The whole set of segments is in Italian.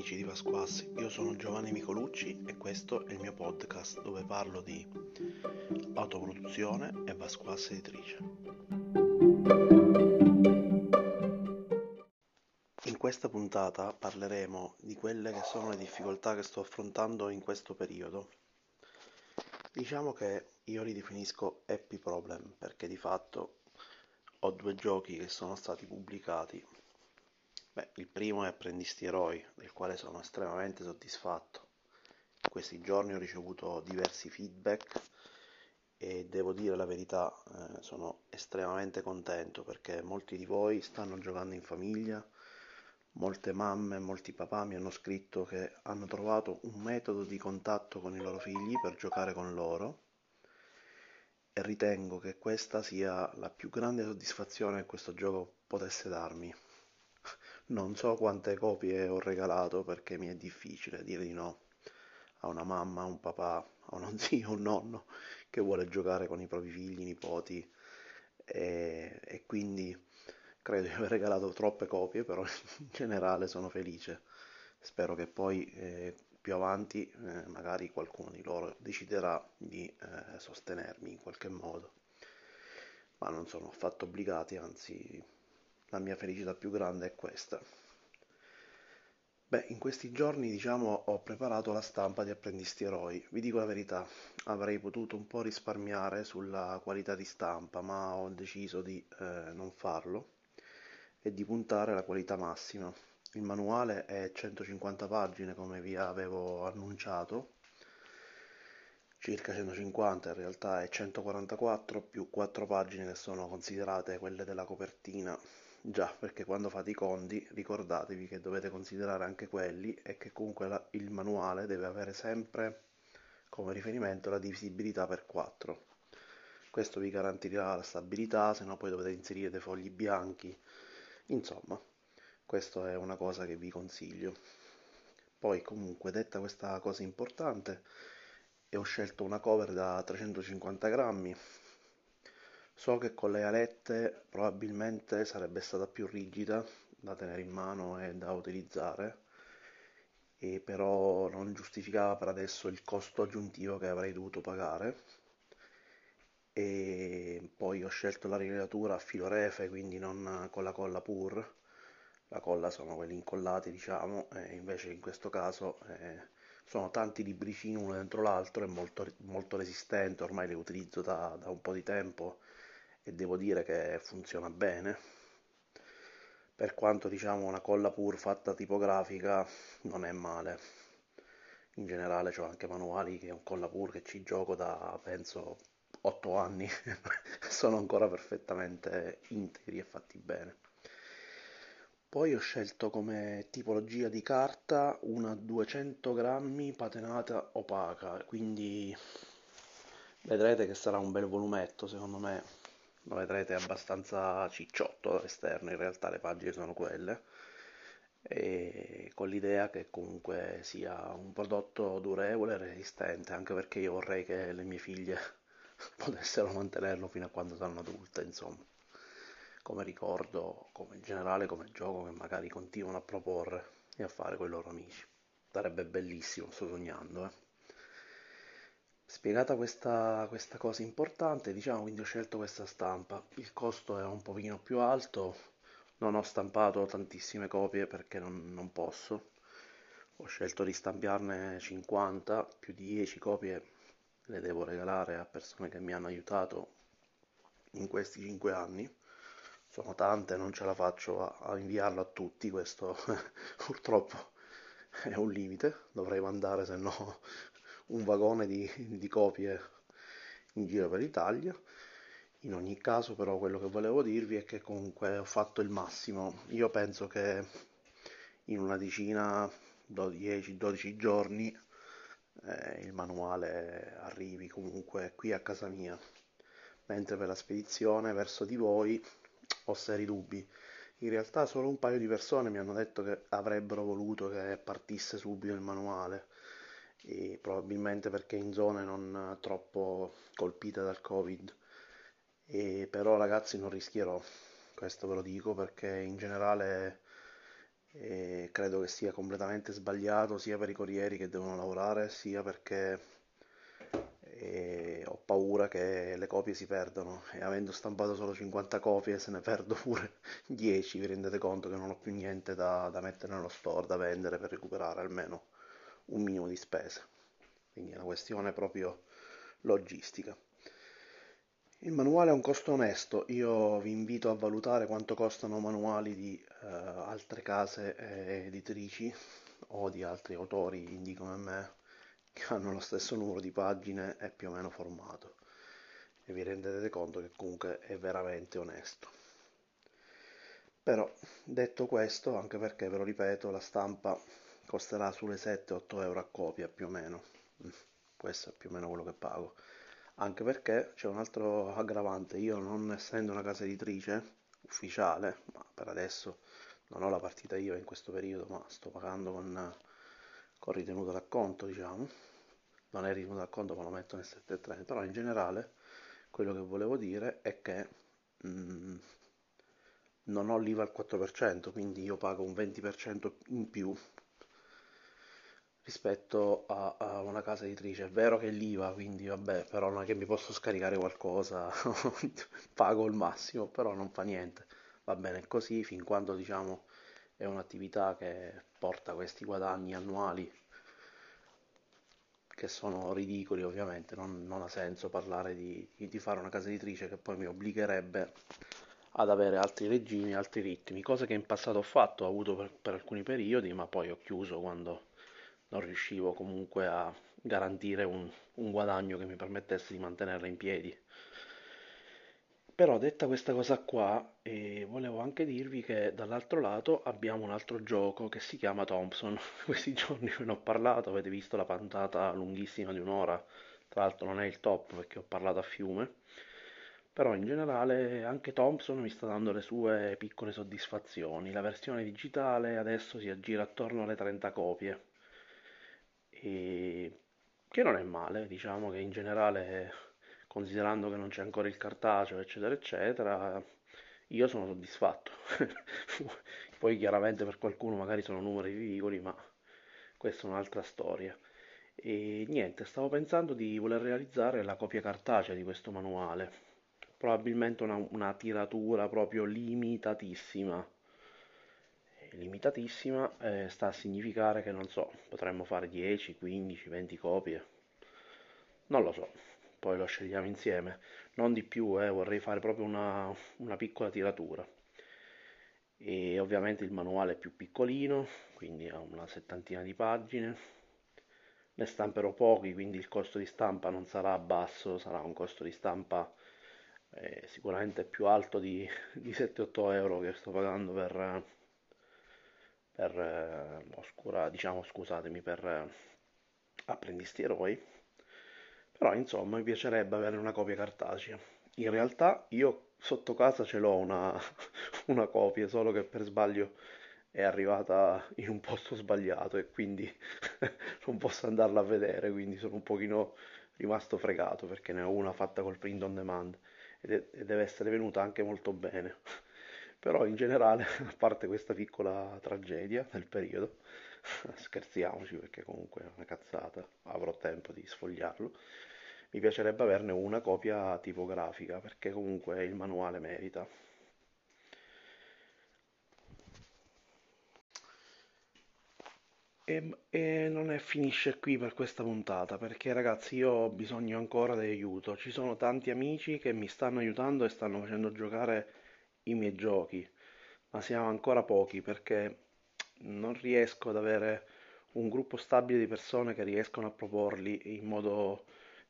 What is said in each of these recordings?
amici di Pasquassi, io sono Giovanni Micolucci e questo è il mio podcast dove parlo di autoproduzione e Pasquassi editrice. In questa puntata parleremo di quelle che sono le difficoltà che sto affrontando in questo periodo. Diciamo che io li definisco happy problem perché di fatto ho due giochi che sono stati pubblicati Beh, il primo è Apprendisti Eroi, del quale sono estremamente soddisfatto. In questi giorni ho ricevuto diversi feedback e devo dire la verità, eh, sono estremamente contento perché molti di voi stanno giocando in famiglia, molte mamme molti papà mi hanno scritto che hanno trovato un metodo di contatto con i loro figli per giocare con loro e ritengo che questa sia la più grande soddisfazione che questo gioco potesse darmi. Non so quante copie ho regalato perché mi è difficile dire di no a una mamma, a un papà, a uno zio, a un nonno che vuole giocare con i propri figli, nipoti e, e quindi credo di aver regalato troppe copie, però in generale sono felice. Spero che poi eh, più avanti eh, magari qualcuno di loro deciderà di eh, sostenermi in qualche modo, ma non sono affatto obbligati, anzi la mia felicità più grande è questa. Beh, in questi giorni, diciamo, ho preparato la stampa di Apprendisti Eroi. Vi dico la verità, avrei potuto un po' risparmiare sulla qualità di stampa, ma ho deciso di eh, non farlo e di puntare alla qualità massima. Il manuale è 150 pagine, come vi avevo annunciato, circa 150, in realtà è 144 più 4 pagine che sono considerate quelle della copertina Già, perché quando fate i conti ricordatevi che dovete considerare anche quelli e che comunque la, il manuale deve avere sempre come riferimento la divisibilità per 4. Questo vi garantirà la stabilità, se no poi dovete inserire dei fogli bianchi. Insomma, questa è una cosa che vi consiglio. Poi comunque detta questa cosa importante, ho scelto una cover da 350 grammi So che con le alette probabilmente sarebbe stata più rigida da tenere in mano e da utilizzare, e però non giustificava per adesso il costo aggiuntivo che avrei dovuto pagare. E poi ho scelto la rilegatura a filo refe, quindi non con la colla pur. La colla sono quelli incollati, diciamo, e invece in questo caso eh, sono tanti libricini uno dentro l'altro, è molto, molto resistente, ormai le utilizzo da, da un po' di tempo e devo dire che funziona bene. Per quanto diciamo una colla pur fatta tipografica non è male. In generale ho anche manuali che un colla pur che ci gioco da penso 8 anni, sono ancora perfettamente integri e fatti bene. Poi ho scelto come tipologia di carta una 200 grammi patenata opaca, quindi vedrete che sarà un bel volumetto secondo me lo vedrete abbastanza cicciotto all'esterno, in realtà le pagine sono quelle, e con l'idea che comunque sia un prodotto durevole e resistente, anche perché io vorrei che le mie figlie potessero mantenerlo fino a quando saranno adulte, insomma, come ricordo, come in generale come gioco che magari continuano a proporre e a fare con i loro amici. Sarebbe bellissimo, sto sognando, eh. Spiegata questa, questa cosa importante, diciamo, quindi ho scelto questa stampa. Il costo è un pochino più alto, non ho stampato tantissime copie perché non, non posso. Ho scelto di stampiarne 50, più di 10 copie le devo regalare a persone che mi hanno aiutato in questi 5 anni. Sono tante, non ce la faccio a, a inviarlo a tutti, questo purtroppo è un limite, dovrei mandare se no un vagone di, di copie in giro per l'Italia. In ogni caso, però, quello che volevo dirvi è che comunque ho fatto il massimo. Io penso che in una decina, 10-12 giorni, eh, il manuale arrivi comunque qui a casa mia. Mentre per la spedizione verso di voi ho seri dubbi. In realtà solo un paio di persone mi hanno detto che avrebbero voluto che partisse subito il manuale e probabilmente perché in zone non troppo colpite dal covid. E però ragazzi non rischierò. Questo ve lo dico perché in generale e credo che sia completamente sbagliato sia per i corrieri che devono lavorare, sia perché e ho paura che le copie si perdano e avendo stampato solo 50 copie se ne perdo pure 10, vi rendete conto che non ho più niente da, da mettere nello store, da vendere per recuperare almeno un minimo di spese. Quindi è una questione proprio logistica. Il manuale ha un costo onesto, io vi invito a valutare quanto costano manuali di eh, altre case editrici o di altri autori indie come me che hanno lo stesso numero di pagine e più o meno formato e vi rendete conto che comunque è veramente onesto. Però detto questo, anche perché ve lo ripeto, la stampa costerà sulle 7-8 euro a copia più o meno, mm, questo è più o meno quello che pago, anche perché c'è un altro aggravante, io non essendo una casa editrice ufficiale, ma per adesso non ho la partita io in questo periodo, ma sto pagando con con ritenuto d'acconto, diciamo, non è ritenuto d'acconto ma lo metto nel 730, però in generale quello che volevo dire è che mh, mm, non ho l'IVA al 4%, quindi io pago un 20% in più rispetto a, a, una casa editrice. È vero che l'IVA, quindi vabbè, però non è che mi posso scaricare qualcosa, pago il massimo, però non fa niente. Va bene così fin quando diciamo è un'attività che porta questi guadagni annuali che sono ridicoli ovviamente, non, non ha senso parlare di, di, fare una casa editrice che poi mi obbligherebbe ad avere altri regimi, altri ritmi, cosa che in passato ho fatto, ho avuto per, per alcuni periodi, ma poi ho chiuso quando non riuscivo comunque a garantire un, un guadagno che mi permettesse di mantenerla in piedi. Però detta questa cosa qua, eh, volevo anche dirvi che dall'altro lato abbiamo un altro gioco che si chiama Thompson. Questi giorni ve ne ho parlato, avete visto la puntata lunghissima di un'ora, tra l'altro non è il top perché ho parlato a fiume, però in generale anche Thompson mi sta dando le sue piccole soddisfazioni. La versione digitale adesso si aggira attorno alle 30 copie, e... che non è male, diciamo che in generale considerando che non c'è ancora il cartaceo, eccetera, eccetera, io sono soddisfatto. Poi chiaramente per qualcuno magari sono numeri ridicoli, ma questa è un'altra storia. E niente, stavo pensando di voler realizzare la copia cartacea di questo manuale. Probabilmente una, una tiratura proprio limitatissima. Limitatissima eh, sta a significare che non so, potremmo fare 10, 15, 20 copie. Non lo so poi lo scegliamo insieme. Non di più, eh, vorrei fare proprio una, una piccola tiratura. E ovviamente il manuale è più piccolino, quindi ha una settantina di pagine. Ne stamperò pochi, quindi il costo di stampa non sarà basso, sarà un costo di stampa eh, sicuramente più alto di, di 7-8 euro che sto pagando per, per eh, oscura, diciamo scusatemi, per eh, apprendisti eroi però insomma mi piacerebbe avere una copia cartacea. In realtà io sotto casa ce l'ho una, una copia, solo che per sbaglio è arrivata in un posto sbagliato e quindi non posso andarla a vedere, quindi sono un pochino rimasto fregato perché ne ho una fatta col print on demand e deve essere venuta anche molto bene. Però in generale, a parte questa piccola tragedia del periodo, scherziamoci perché comunque è una cazzata, avrò tempo di sfogliarlo mi piacerebbe averne una copia tipografica perché comunque il manuale merita. E, e, non è finisce qui per questa puntata perché ragazzi io ho bisogno ancora di aiuto. Ci sono tanti amici che mi stanno aiutando e stanno facendo giocare i miei giochi, ma siamo ancora pochi perché non riesco ad avere un gruppo stabile di persone che riescono a proporli in modo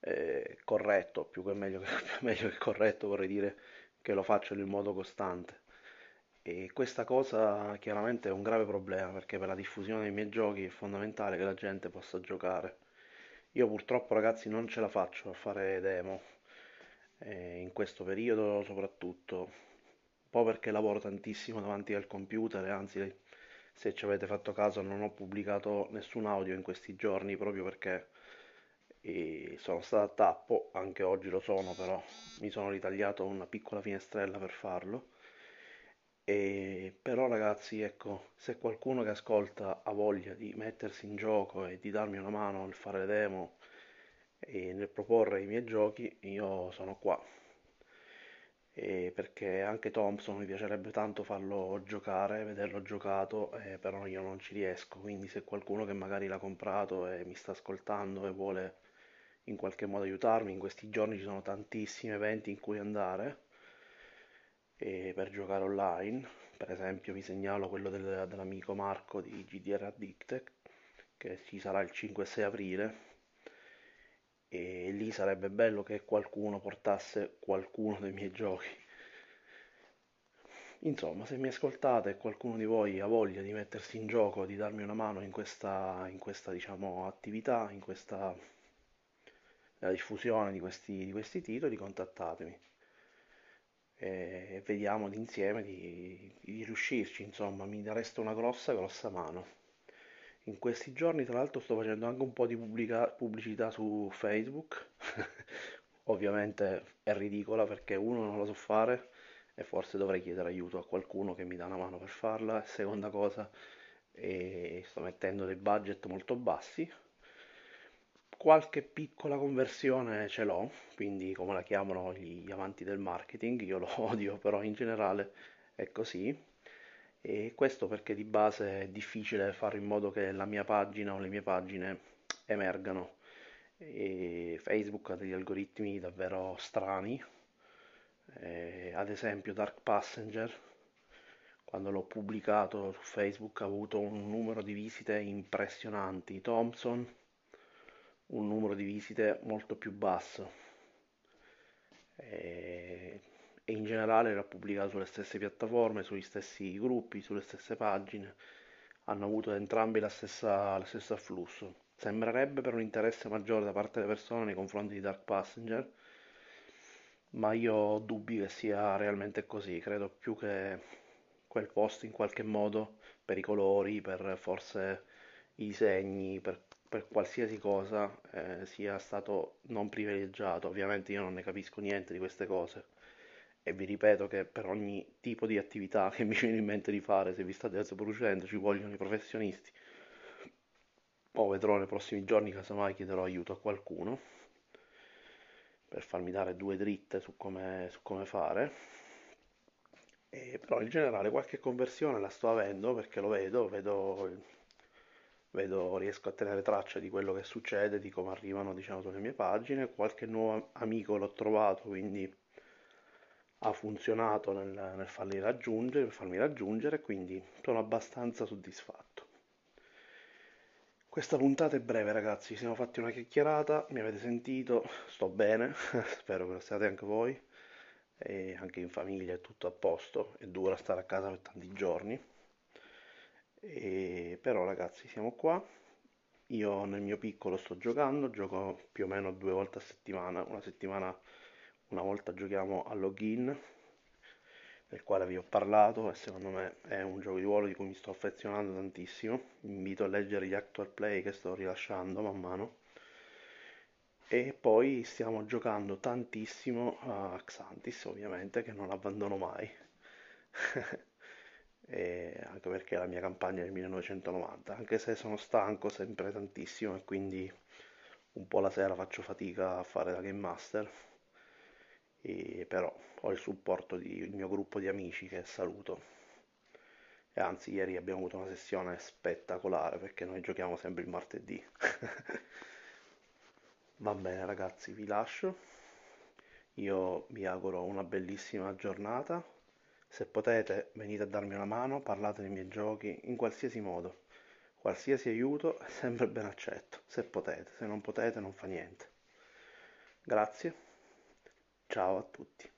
eh, corretto, più che meglio, meglio che corretto vorrei dire che lo faccio in modo costante. E questa cosa chiaramente è un grave problema perché per la diffusione dei miei giochi è fondamentale che la gente possa giocare. Io purtroppo ragazzi non ce la faccio a fare demo, eh, in questo periodo soprattutto, po' perché lavoro tantissimo davanti al computer anzi se ci avete fatto caso non ho pubblicato nessun audio in questi giorni proprio perché sono stato a tappo, anche oggi lo sono, però mi sono ritagliato una piccola finestrella per farlo. E però ragazzi, ecco, se qualcuno che ascolta ha voglia di mettersi in gioco e di darmi una mano nel fare le demo e nel proporre i miei giochi, io sono qua. Perché anche Thompson mi piacerebbe tanto farlo giocare, vederlo giocato, eh, però io non ci riesco, quindi se qualcuno che magari l'ha comprato e mi sta ascoltando e vuole in qualche modo aiutarmi, in questi giorni ci sono tantissimi eventi in cui andare e per giocare online, per esempio vi segnalo quello del, dell'amico Marco di GDR Addicted che ci sarà il 5-6 aprile e lì sarebbe bello che qualcuno portasse qualcuno dei miei giochi. Insomma, se mi ascoltate e qualcuno di voi ha voglia di mettersi in gioco, di darmi una mano in questa, in questa diciamo, attività, in questa diffusione di questi, di questi titoli, contattatemi e vediamo insieme di, di riuscirci, insomma, mi resta una grossa, grossa mano. In questi giorni, tra l'altro, sto facendo anche un po' di pubblica- pubblicità su Facebook. Ovviamente è ridicola perché uno non lo so fare e forse dovrei chiedere aiuto a qualcuno che mi dà una mano per farla. Seconda cosa, sto mettendo dei budget molto bassi qualche piccola conversione ce l'ho, quindi come la chiamano gli amanti del marketing, io lo odio, però in generale è così. E questo perché di base è difficile fare in modo che la mia pagina o le mie pagine emergano. E Facebook ha degli algoritmi davvero strani. Eh, ad esempio Dark Passenger, quando l'ho pubblicato su Facebook ha avuto un numero di visite impressionanti. Thompson un numero di visite molto più basso e, e in generale era pubblicato sulle stesse piattaforme, sugli stessi gruppi, sulle stesse pagine, hanno avuto entrambi la stessa, lo stesso afflusso. Sembrerebbe per un interesse maggiore da parte delle persone nei confronti di Dark Passenger, ma io ho dubbi che sia realmente così, credo più che quel post in qualche modo per i colori, per forse i disegni, per per qualsiasi cosa eh, sia stato non privilegiato. Ovviamente io non ne capisco niente di queste cose e vi ripeto che per ogni tipo di attività che mi viene in mente di fare, se vi state producendo, ci vogliono i professionisti. O vedrò nei prossimi giorni, casomai chiederò aiuto a qualcuno per farmi dare due dritte su come, su come fare. E però in generale qualche conversione la sto avendo perché lo vedo, vedo vedo, riesco a tenere traccia di quello che succede, di come arrivano diciamo, sulle mie pagine, qualche nuovo amico l'ho trovato, quindi ha funzionato nel, nel farli raggiungere, farmi raggiungere, quindi sono abbastanza soddisfatto. Questa puntata è breve ragazzi, siamo fatti una chiacchierata, mi avete sentito, sto bene, spero che lo stiate anche voi, e anche in famiglia è tutto a posto, è dura stare a casa per tanti giorni. E però ragazzi siamo qua. Io nel mio piccolo sto giocando gioco più o meno due volte a settimana una settimana una volta giochiamo a login del quale vi ho parlato e secondo me è un gioco di ruolo di cui mi sto affezionando tantissimo. Vi invito a leggere gli actual play che sto rilasciando man mano. E poi stiamo giocando tantissimo a Xantis ovviamente che non abbandono mai. Anche perché la mia campagna del 1990, anche se sono stanco sempre tantissimo e quindi un po' la sera faccio fatica a fare da game master, e però ho il supporto del mio gruppo di amici che saluto. E anzi, ieri abbiamo avuto una sessione spettacolare perché noi giochiamo sempre il martedì. Va bene ragazzi, vi lascio. Io vi auguro una bellissima giornata se potete, venite a darmi una mano, parlate dei miei giochi in qualsiasi modo. Qualsiasi aiuto è sempre ben accetto, se potete, se non potete non fa niente. Grazie, ciao a tutti.